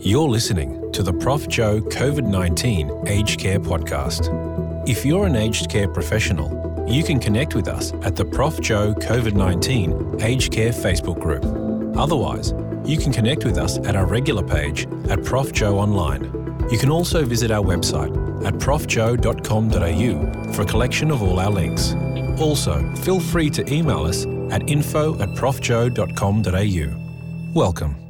You're listening to the Prof. Joe COVID 19 Aged Care Podcast. If you're an aged care professional, you can connect with us at the Prof. Joe COVID 19 Aged Care Facebook group. Otherwise, you can connect with us at our regular page at Prof. Joe Online. You can also visit our website at profjoe.com.au for a collection of all our links. Also, feel free to email us at info at profjoe.com.au. Welcome.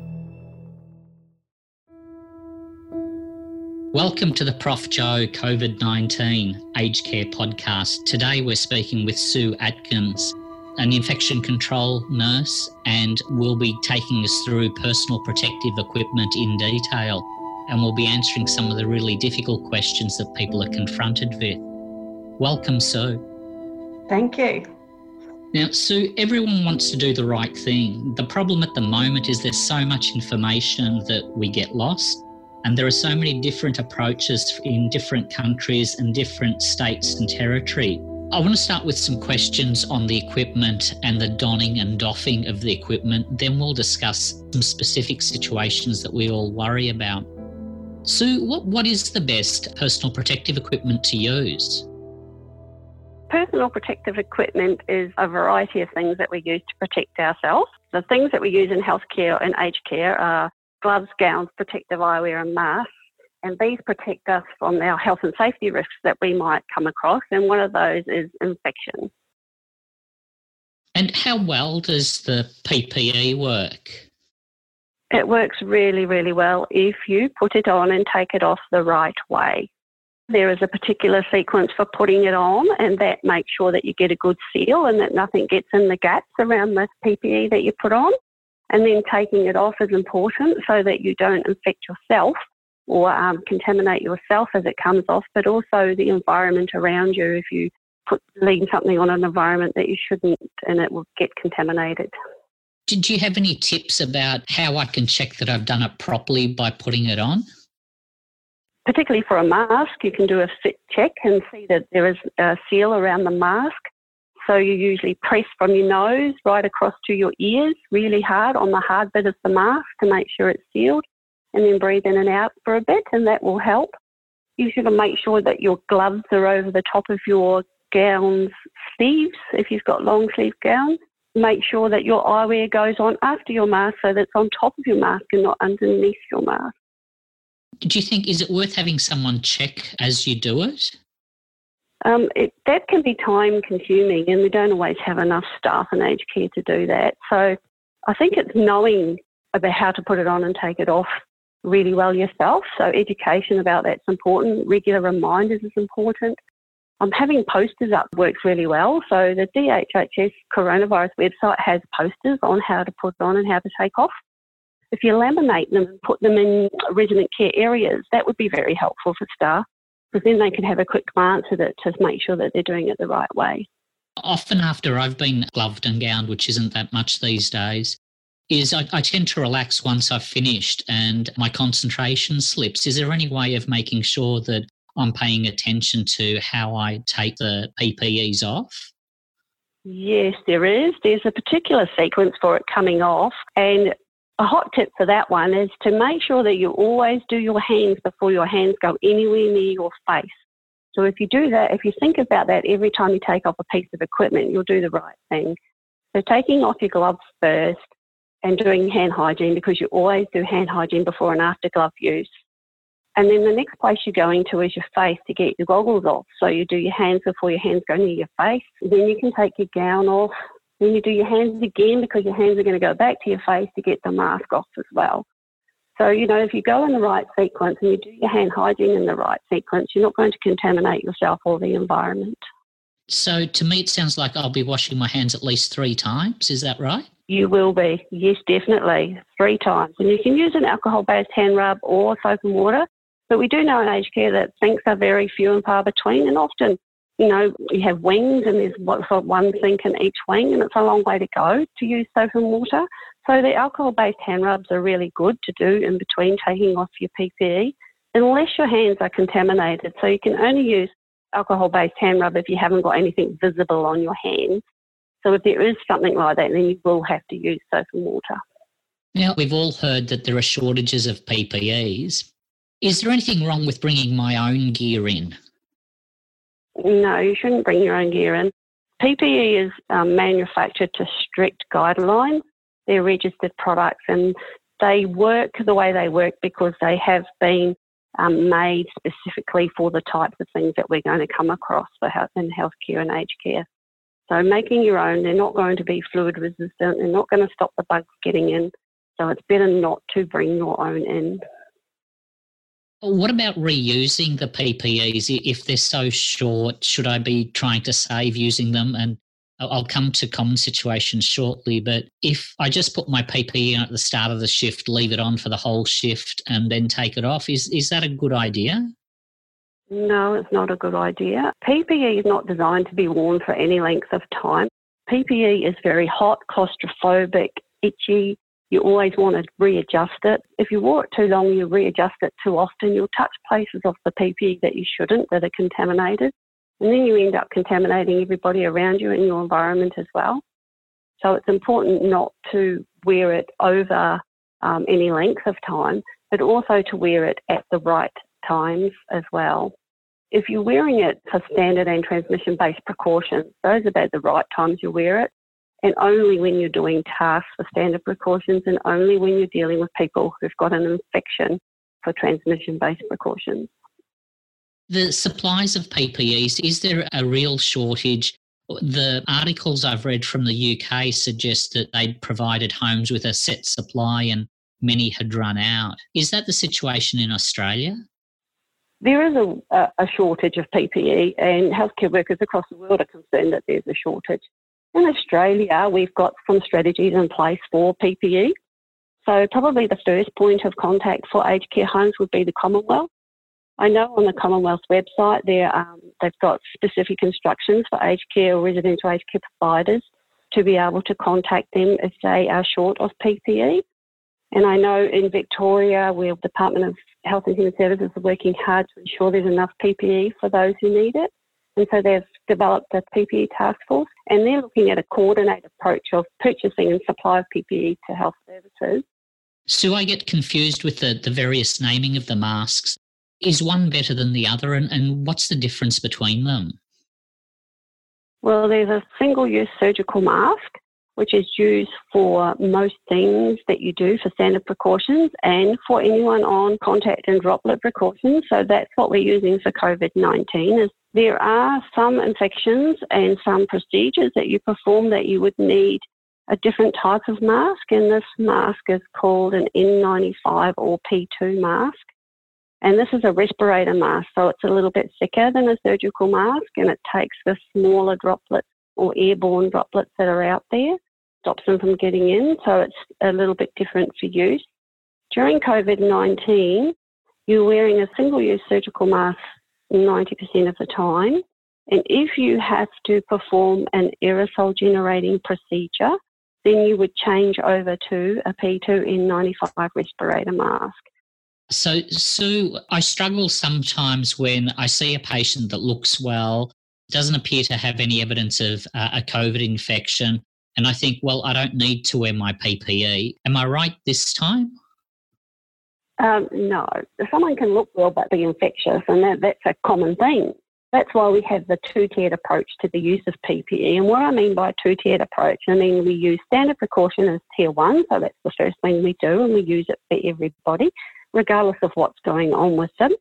Welcome to the Prof. Joe COVID 19 Aged Care Podcast. Today we're speaking with Sue Atkins, an infection control nurse, and we'll be taking us through personal protective equipment in detail. And we'll be answering some of the really difficult questions that people are confronted with. Welcome, Sue. Thank you. Now, Sue, everyone wants to do the right thing. The problem at the moment is there's so much information that we get lost and there are so many different approaches in different countries and different states and territory. I want to start with some questions on the equipment and the donning and doffing of the equipment. Then we'll discuss some specific situations that we all worry about. Sue, what, what is the best personal protective equipment to use? Personal protective equipment is a variety of things that we use to protect ourselves. The things that we use in healthcare and aged care are gloves, gowns, protective eyewear, and masks. And these protect us from our health and safety risks that we might come across. And one of those is infection. And how well does the PPE work? It works really, really well if you put it on and take it off the right way. There is a particular sequence for putting it on, and that makes sure that you get a good seal and that nothing gets in the gaps around the PPE that you put on. And then taking it off is important so that you don't infect yourself or um, contaminate yourself as it comes off, but also the environment around you if you put lean something on an environment that you shouldn't and it will get contaminated. Did you have any tips about how I can check that I've done it properly by putting it on? Particularly for a mask, you can do a fit check and see that there is a seal around the mask so you usually press from your nose right across to your ears really hard on the hard bit of the mask to make sure it's sealed and then breathe in and out for a bit and that will help. You should make sure that your gloves are over the top of your gown's sleeves if you've got long sleeve gowns. Make sure that your eyewear goes on after your mask so that it's on top of your mask and not underneath your mask. Do you think is it worth having someone check as you do it? Um, it, that can be time consuming, and we don't always have enough staff in aged care to do that. So I think it's knowing about how to put it on and take it off really well yourself. So education about that's important. Regular reminders is important. Um, having posters up works really well. So the DHHS coronavirus website has posters on how to put on and how to take off. If you laminate them and put them in resident care areas, that would be very helpful for staff because then they can have a quick glance at it to make sure that they're doing it the right way. Often after I've been gloved and gowned, which isn't that much these days, is I, I, tend to relax once I've finished and my concentration slips. Is there any way of making sure that I'm paying attention to how I take the PPEs off? Yes, there is. There's a particular sequence for it coming off, and a hot tip for that one is to make sure that you always do your hands before your hands go anywhere near your face. So if you do that, if you think about that every time you take off a piece of equipment, you'll do the right thing. So taking off your gloves first and doing hand hygiene because you always do hand hygiene before and after glove use. And then the next place you're going to is your face to get your goggles off. So you do your hands before your hands go near your face. Then you can take your gown off then you do your hands again because your hands are going to go back to your face to get the mask off as well. So, you know, if you go in the right sequence and you do your hand hygiene in the right sequence, you're not going to contaminate yourself or the environment. So, to me, it sounds like I'll be washing my hands at least three times. Is that right? You will be, yes, definitely, three times. And you can use an alcohol based hand rub or soap and water. But we do know in aged care that sinks are very few and far between, and often you know, you have wings and there's one sink in each wing, and it's a long way to go to use soap and water. So the alcohol-based hand rubs are really good to do in between taking off your PPE, unless your hands are contaminated. So you can only use alcohol-based hand rub if you haven't got anything visible on your hands. So if there is something like that, then you will have to use soap and water. Now, we've all heard that there are shortages of PPEs. Is there anything wrong with bringing my own gear in? No, you shouldn't bring your own gear in. PPE is um, manufactured to strict guidelines. They're registered products and they work the way they work because they have been um, made specifically for the types of things that we're going to come across for health in healthcare and aged care. So making your own, they're not going to be fluid resistant. They're not going to stop the bugs getting in. So it's better not to bring your own in. What about reusing the PPEs? If they're so short, should I be trying to save using them? And I'll come to common situations shortly, but if I just put my PPE at the start of the shift, leave it on for the whole shift, and then take it off, is, is that a good idea? No, it's not a good idea. PPE is not designed to be worn for any length of time. PPE is very hot, claustrophobic, itchy. You always want to readjust it. If you wore it too long, you readjust it too often, you'll touch places of the PPE that you shouldn't, that are contaminated. And then you end up contaminating everybody around you in your environment as well. So it's important not to wear it over um, any length of time, but also to wear it at the right times as well. If you're wearing it for standard and transmission based precautions, those are about the right times you wear it, and only when you're doing tasks for standard precautions, and only when you're dealing with people who've got an infection for transmission based precautions. The supplies of PPEs, is there a real shortage? The articles I've read from the UK suggest that they'd provided homes with a set supply and many had run out. Is that the situation in Australia? There is a, a shortage of PPE, and healthcare workers across the world are concerned that there's a shortage. In Australia, we've got some strategies in place for PPE. So, probably the first point of contact for aged care homes would be the Commonwealth. I know on the Commonwealth website there um, they've got specific instructions for aged care or residential aged care providers to be able to contact them if they are short of PPE. And I know in Victoria, where the Department of Health and Human Services are working hard to ensure there's enough PPE for those who need it. And so they've developed a PPE task force and they're looking at a coordinated approach of purchasing and supply of PPE to health services. So I get confused with the, the various naming of the masks. Is one better than the other, and, and what's the difference between them? Well, there's a single use surgical mask, which is used for most things that you do for standard precautions and for anyone on contact and droplet precautions. So that's what we're using for COVID 19 is there are some infections and some procedures that you perform that you would need a different type of mask, and this mask is called an N95 or P2 mask. And this is a respirator mask, so it's a little bit thicker than a surgical mask and it takes the smaller droplets or airborne droplets that are out there, stops them from getting in, so it's a little bit different for use. During COVID 19, you're wearing a single use surgical mask 90% of the time. And if you have to perform an aerosol generating procedure, then you would change over to a P2N95 respirator mask. So, Sue, I struggle sometimes when I see a patient that looks well, doesn't appear to have any evidence of uh, a COVID infection, and I think, well, I don't need to wear my PPE. Am I right this time? Um, no, someone can look well but be infectious, and that, that's a common thing. That's why we have the two-tiered approach to the use of PPE. And what I mean by two-tiered approach, I mean we use standard precaution as tier one, so that's the first thing we do, and we use it for everybody regardless of what's going on with them.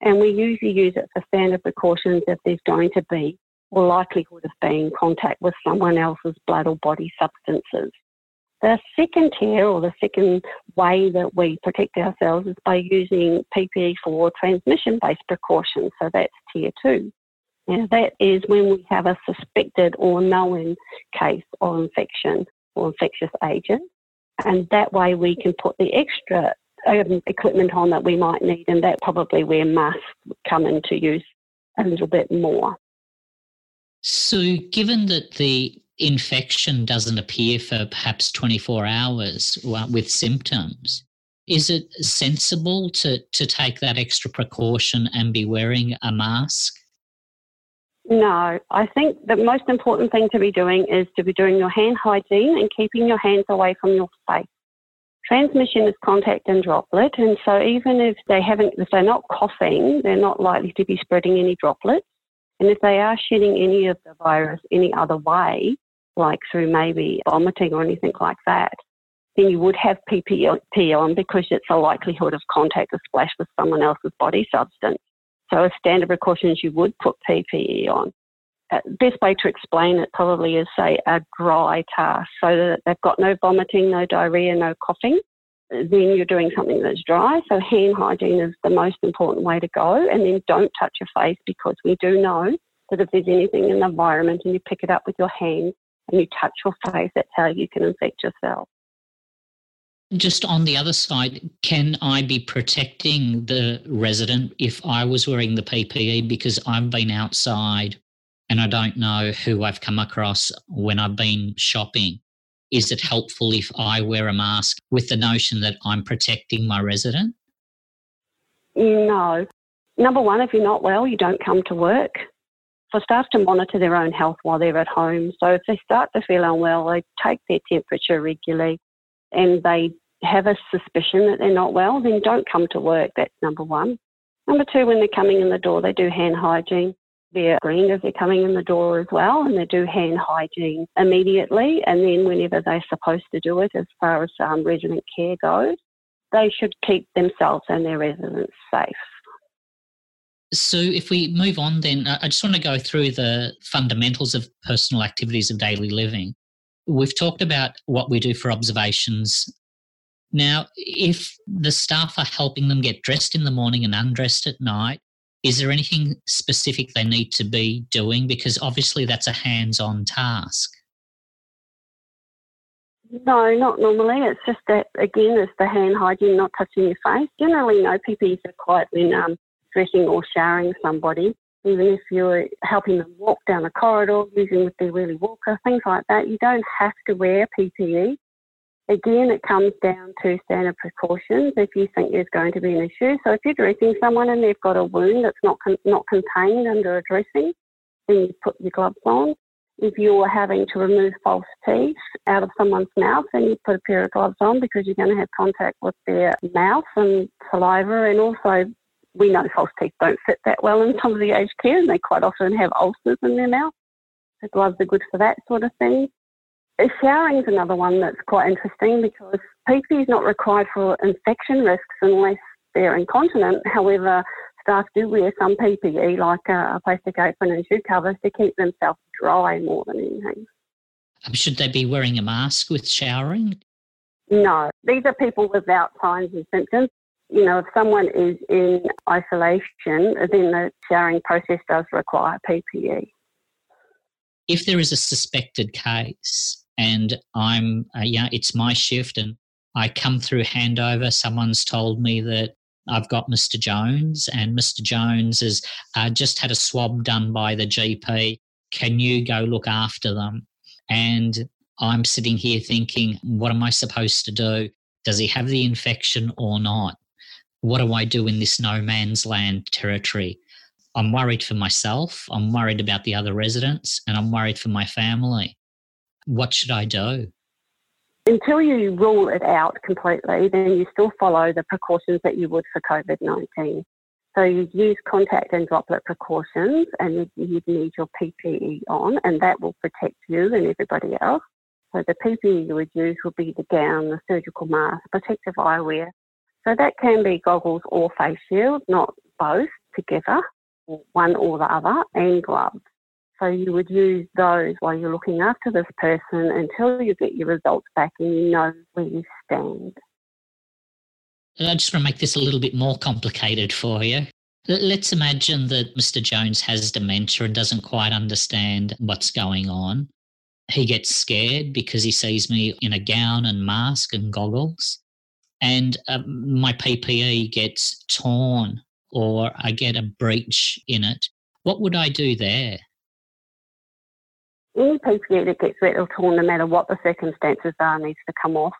And we usually use it for standard precautions if there's going to be or likelihood of being in contact with someone else's blood or body substances. The second tier or the second way that we protect ourselves is by using PPE for transmission based precautions. So that's tier two. Now, that is when we have a suspected or known case of infection or infectious agent. And that way we can put the extra um, equipment on that we might need, and that probably where masks come into use a little bit more. So, given that the infection doesn't appear for perhaps 24 hours with symptoms, is it sensible to, to take that extra precaution and be wearing a mask? No, I think the most important thing to be doing is to be doing your hand hygiene and keeping your hands away from your face. Transmission is contact and droplet, and so even if they haven't, if they're not coughing, they're not likely to be spreading any droplets. And if they are shedding any of the virus any other way, like through maybe vomiting or anything like that, then you would have PPE on because it's a likelihood of contact or splash with someone else's body substance. So, as standard precautions, you would put PPE on. Uh, best way to explain it probably is say a dry task so that they've got no vomiting, no diarrhea, no coughing. Then you're doing something that's dry. So hand hygiene is the most important way to go. And then don't touch your face because we do know that if there's anything in the environment and you pick it up with your hands you touch your face, that's how you can infect yourself. Just on the other side, can I be protecting the resident if I was wearing the PPE because I've been outside and I don't know who I've come across when I've been shopping? Is it helpful if I wear a mask with the notion that I'm protecting my resident? No. Number one, if you're not well, you don't come to work. For staff to monitor their own health while they're at home. So if they start to feel unwell, they take their temperature regularly and they have a suspicion that they're not well, then don't come to work. That's number one. Number two, when they're coming in the door, they do hand hygiene. They're screened as they're coming in the door as well, and they do hand hygiene immediately. And then, whenever they're supposed to do it, as far as um, resident care goes, they should keep themselves and their residents safe. So, if we move on, then I just want to go through the fundamentals of personal activities of daily living. We've talked about what we do for observations now, if the staff are helping them get dressed in the morning and undressed at night, is there anything specific they need to be doing? Because obviously that's a hands on task. No, not normally. It's just that, again, it's the hand hygiene, not touching your face. Generally, no PPEs are quite when um, dressing or showering somebody. Even if you're helping them walk down a corridor, using with their wheelie walker, things like that, you don't have to wear PPE. Again, it comes down to standard precautions if you think there's going to be an issue. So if you're dressing someone and they've got a wound that's not con- not contained under a dressing, then you put your gloves on. If you're having to remove false teeth out of someone's mouth, then you put a pair of gloves on because you're going to have contact with their mouth and saliva. And also, we know false teeth don't fit that well in some of the aged care, and they quite often have ulcers in their mouth. So gloves are good for that sort of thing. Showering is another one that's quite interesting because PPE is not required for infection risks unless they're incontinent. However, staff do wear some PPE like a, plastic apron and shoe covers to keep themselves dry more than anything. Um, should they be wearing a mask with showering? No, these are people without signs and symptoms. You know, if someone is in isolation, then the showering process does require PPE. If there is a suspected case, and I'm, uh, yeah, it's my shift and I come through handover. Someone's told me that I've got Mr. Jones, and Mr. Jones has uh, just had a swab done by the GP. Can you go look after them? And I'm sitting here thinking, what am I supposed to do? Does he have the infection or not? What do I do in this no man's land territory? I'm worried for myself, I'm worried about the other residents, and I'm worried for my family. What should I do? Until you rule it out completely, then you still follow the precautions that you would for COVID 19. So you use contact and droplet precautions, and you'd need your PPE on, and that will protect you and everybody else. So the PPE you would use would be the gown, the surgical mask, protective eyewear. So that can be goggles or face shield, not both together, one or the other, and gloves. So you would use those while you're looking after this person until you get your results back and you know where you stand. I just want to make this a little bit more complicated for you. Let's imagine that Mr. Jones has dementia and doesn't quite understand what's going on. He gets scared because he sees me in a gown and mask and goggles, and um, my PPE gets torn or I get a breach in it. What would I do there? any PPE that gets wet or torn, no matter what the circumstances are, needs to come off.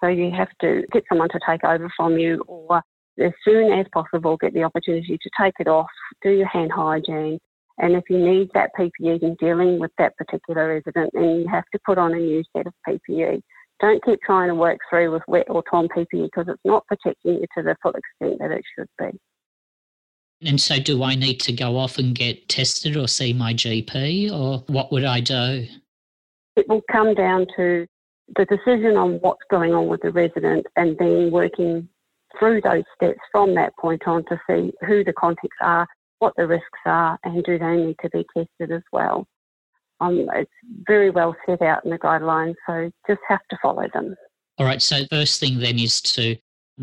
So you have to get someone to take over from you or as soon as possible get the opportunity to take it off, do your hand hygiene. And if you need that PPE in dealing with that particular resident, then you have to put on a new set of PPE Don't keep trying to work through with wet or torn PPE because it's not protecting you to the full extent that it should be. And so, do I need to go off and get tested or see my GP, or what would I do? It will come down to the decision on what's going on with the resident and then working through those steps from that point on to see who the contacts are, what the risks are, and do they need to be tested as well. Um, it's very well set out in the guidelines, so just have to follow them. All right, so first thing then is to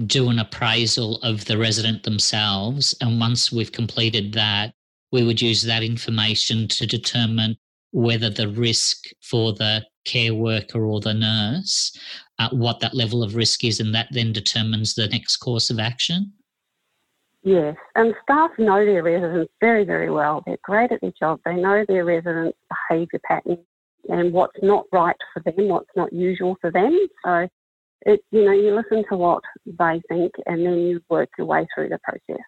do an appraisal of the resident themselves. And once we've completed that, we would use that information to determine whether the risk for the care worker or the nurse, uh, what that level of risk is, and that then determines the next course of action? Yes, and staff know their residents very, very well. They're great at their job. They know their residents' behaviour patterns and what's not right for them, what's not usual for them. So, it, you know, you listen to what they think and then you work your way through the process.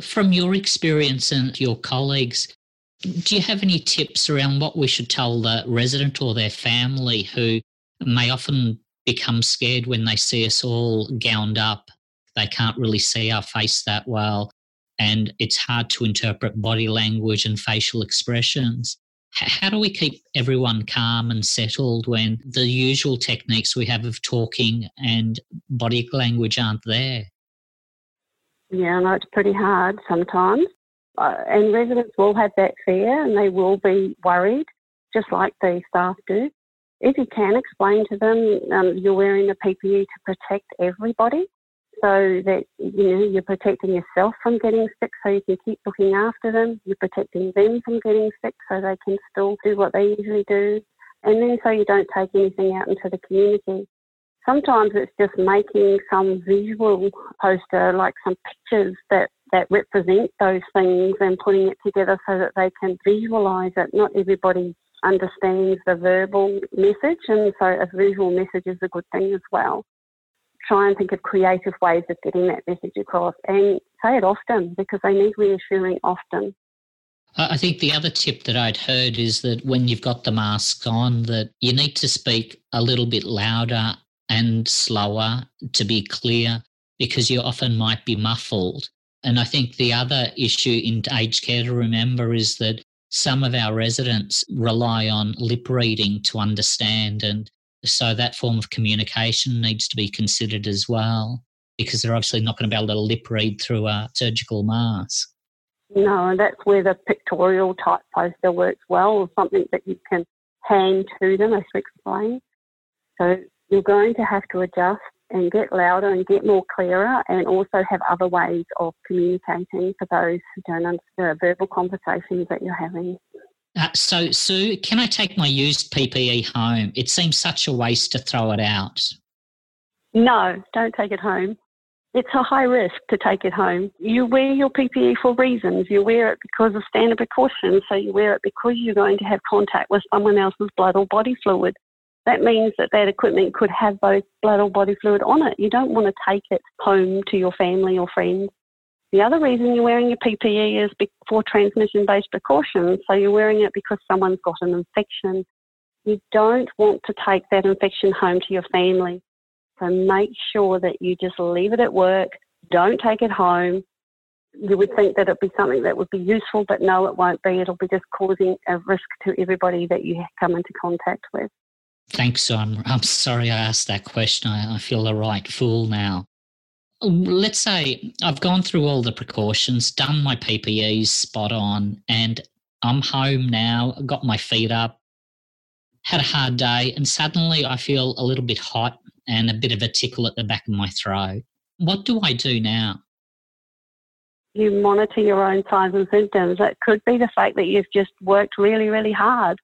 From your experience and your colleagues, do you have any tips around what we should tell the resident or their family who may often become scared when they see us all gowned up? They can't really see our face that well, and it's hard to interpret body language and facial expressions. How do we keep everyone calm and settled when the usual techniques we have of talking and body language aren't there? Yeah, I know it's pretty hard sometimes. Uh, and residents will have that fear and they will be worried, just like the staff do. If you can explain to them um, you're wearing the PPE to protect everybody, so that you know you're protecting yourself from getting sick, so you can keep looking after them. You're protecting them from getting sick, so they can still do what they usually do, and then so you don't take anything out into the community. Sometimes it's just making some visual poster, like some pictures that that represent those things and putting it together so that they can visualize it. Not everybody understands the verbal message, and so a visual message is a good thing as well. Try and think of creative ways of getting that message across and say it often because they need reassuring often. I think the other tip that I'd heard is that when you've got the mask on, that you need to speak a little bit louder and slower to be clear because you often might be muffled. And I think the other issue in aged care to remember is that some of our residents rely on lip reading to understand. And so that form of communication needs to be considered as well, because they're obviously not going to be able to lip read through a surgical mask. No, and that's where the pictorial type poster works well, or something that you can hand to them as to explain. So you're going to have to adjust and get louder and get more clearer and also have other ways of communicating for those who don't understand the verbal conversations that you're having. Uh, so, Sue, can I take my used PPE home? It seems such a waste to throw it out. No, don't take it home. It's a high risk to take it home. You wear your PPE for reasons. You wear it because of standard precautions. So you wear it because you're going to have contact with someone else's blood or body fluid that means that that equipment could have both blood or body fluid on it. You don't want to take it home to your family or friends. The other reason you're wearing your PPE is for transmission based precautions. So you're wearing it because someone's got an infection. You don't want to take that infection home to your family. So make sure that you just leave it at work. Don't take it home. You would think that it'd be something that would be useful, but no, it won't be. It'll be just causing a risk to everybody that you come into contact with. Thanks. I'm, I'm sorry I asked that question. I, I feel a right fool now. Let's say I've gone through all the precautions, done my PPEs spot on, and I'm home now, got my feet up, had a hard day, and suddenly I feel a little bit hot and a bit of a tickle at the back of my throat. What do I do now? You monitor your own signs and symptoms. It could be the fact that you've just worked really, really hard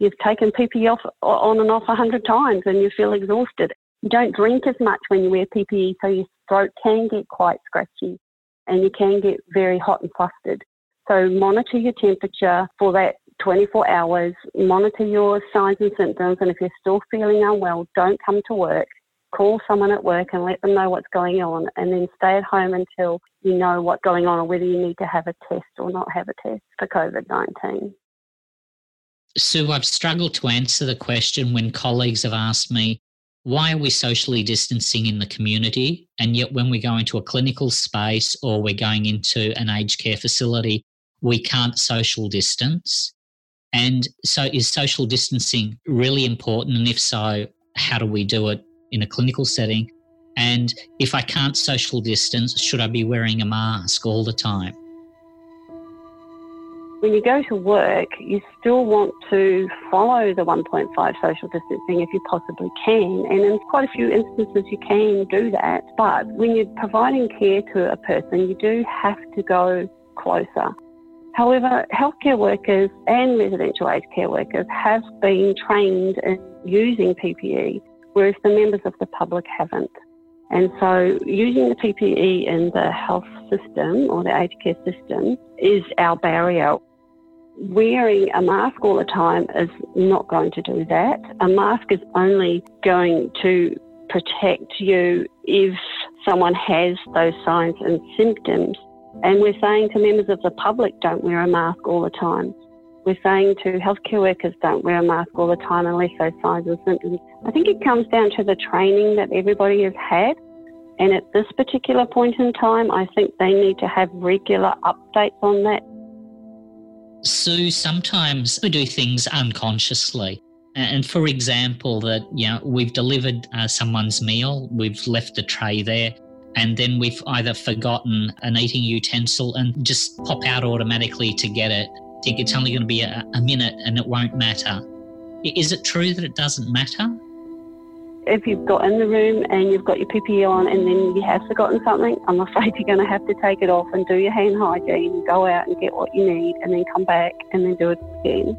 You've taken PPE off, on and off a hundred times and you feel exhausted. You don't drink as much when you wear PPE, so your throat can get quite scratchy and you can get very hot and flustered. So monitor your temperature for that 24 hours, monitor your signs and symptoms, and if you're still feeling unwell, don't come to work. Call someone at work and let them know what's going on, and then stay at home until you know what's going on or whether you need to have a test or not have a test for COVID 19. Sue, I've struggled to answer the question when colleagues have asked me, why are we socially distancing in the community? And yet, when we go into a clinical space or we're going into an aged care facility, we can't social distance. And so, is social distancing really important? And if so, how do we do it in a clinical setting? And if I can't social distance, should I be wearing a mask all the time? When you go to work, you still want to follow the 1.5 social distancing if you possibly can. And in quite a few instances, you can do that. But when you're providing care to a person, you do have to go closer. However, healthcare workers and residential aged care workers have been trained in using PPE, whereas the members of the public haven't. And so using the PPE in the health system or the aged care system is our barrier. Wearing a mask all the time is not going to do that. A mask is only going to protect you if someone has those signs and symptoms. And we're saying to members of the public, don't wear a mask all the time. We're saying to healthcare workers, don't wear a mask all the time unless those signs and symptoms. I think it comes down to the training that everybody has had. And at this particular point in time, I think they need to have regular updates on that. Sue, sometimes we do things unconsciously. And for example, that you know we've delivered uh, someone's meal, we've left the tray there, and then we've either forgotten an eating utensil and just pop out automatically to get it think it's only going to be a, a minute and it won't matter. Is it true that it doesn't matter? If you've got in the room and you've got your PPE on and then you have forgotten something, I'm afraid you're going to have to take it off and do your hand hygiene, go out and get what you need, and then come back and then do it again.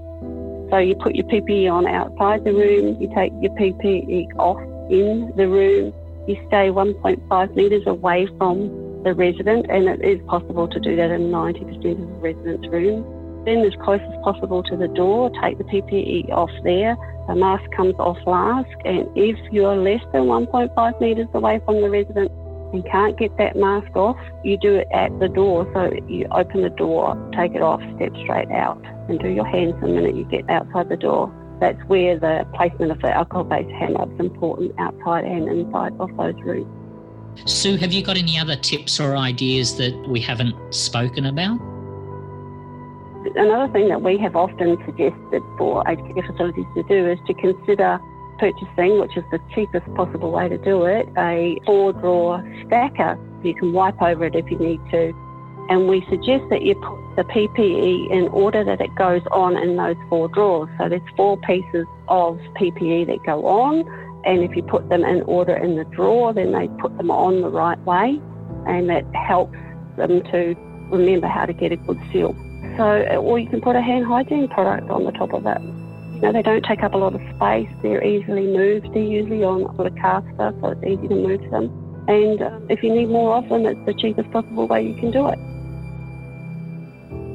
So you put your PPE on outside the room, you take your PPE off in the room, you stay 1.5 metres away from the resident, and it is possible to do that in 90% of the resident's room. Then as close as possible to the door, take the PPE off there. The mask comes off last, and if you're less than 1.5 metres away from the resident and can't get that mask off, you do it at the door. So you open the door, take it off, step straight out, and do your hands the minute you get outside the door. That's where the placement of the alcohol-based hand is important, outside and inside of those rooms. Sue, have you got any other tips or ideas that we haven't spoken about? Another thing that we have often suggested for aged care facilities to do is to consider purchasing, which is the cheapest possible way to do it, a four drawer stacker. You can wipe over it if you need to. And we suggest that you put the PPE in order that it goes on in those four drawers. So there's four pieces of PPE that go on. And if you put them in order in the drawer, then they put them on the right way. And that helps them to remember how to get a good seal. So, or you can put a hand hygiene product on the top of it. You know, they don't take up a lot of space. They're easily moved. They're usually on sort of caster, so it's easy to move them. And uh, if you need more of them, it's the cheapest possible way you can do it.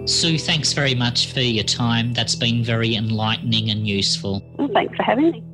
Sue, thanks very much for your time. That's been very enlightening and useful. Well, thanks for having me.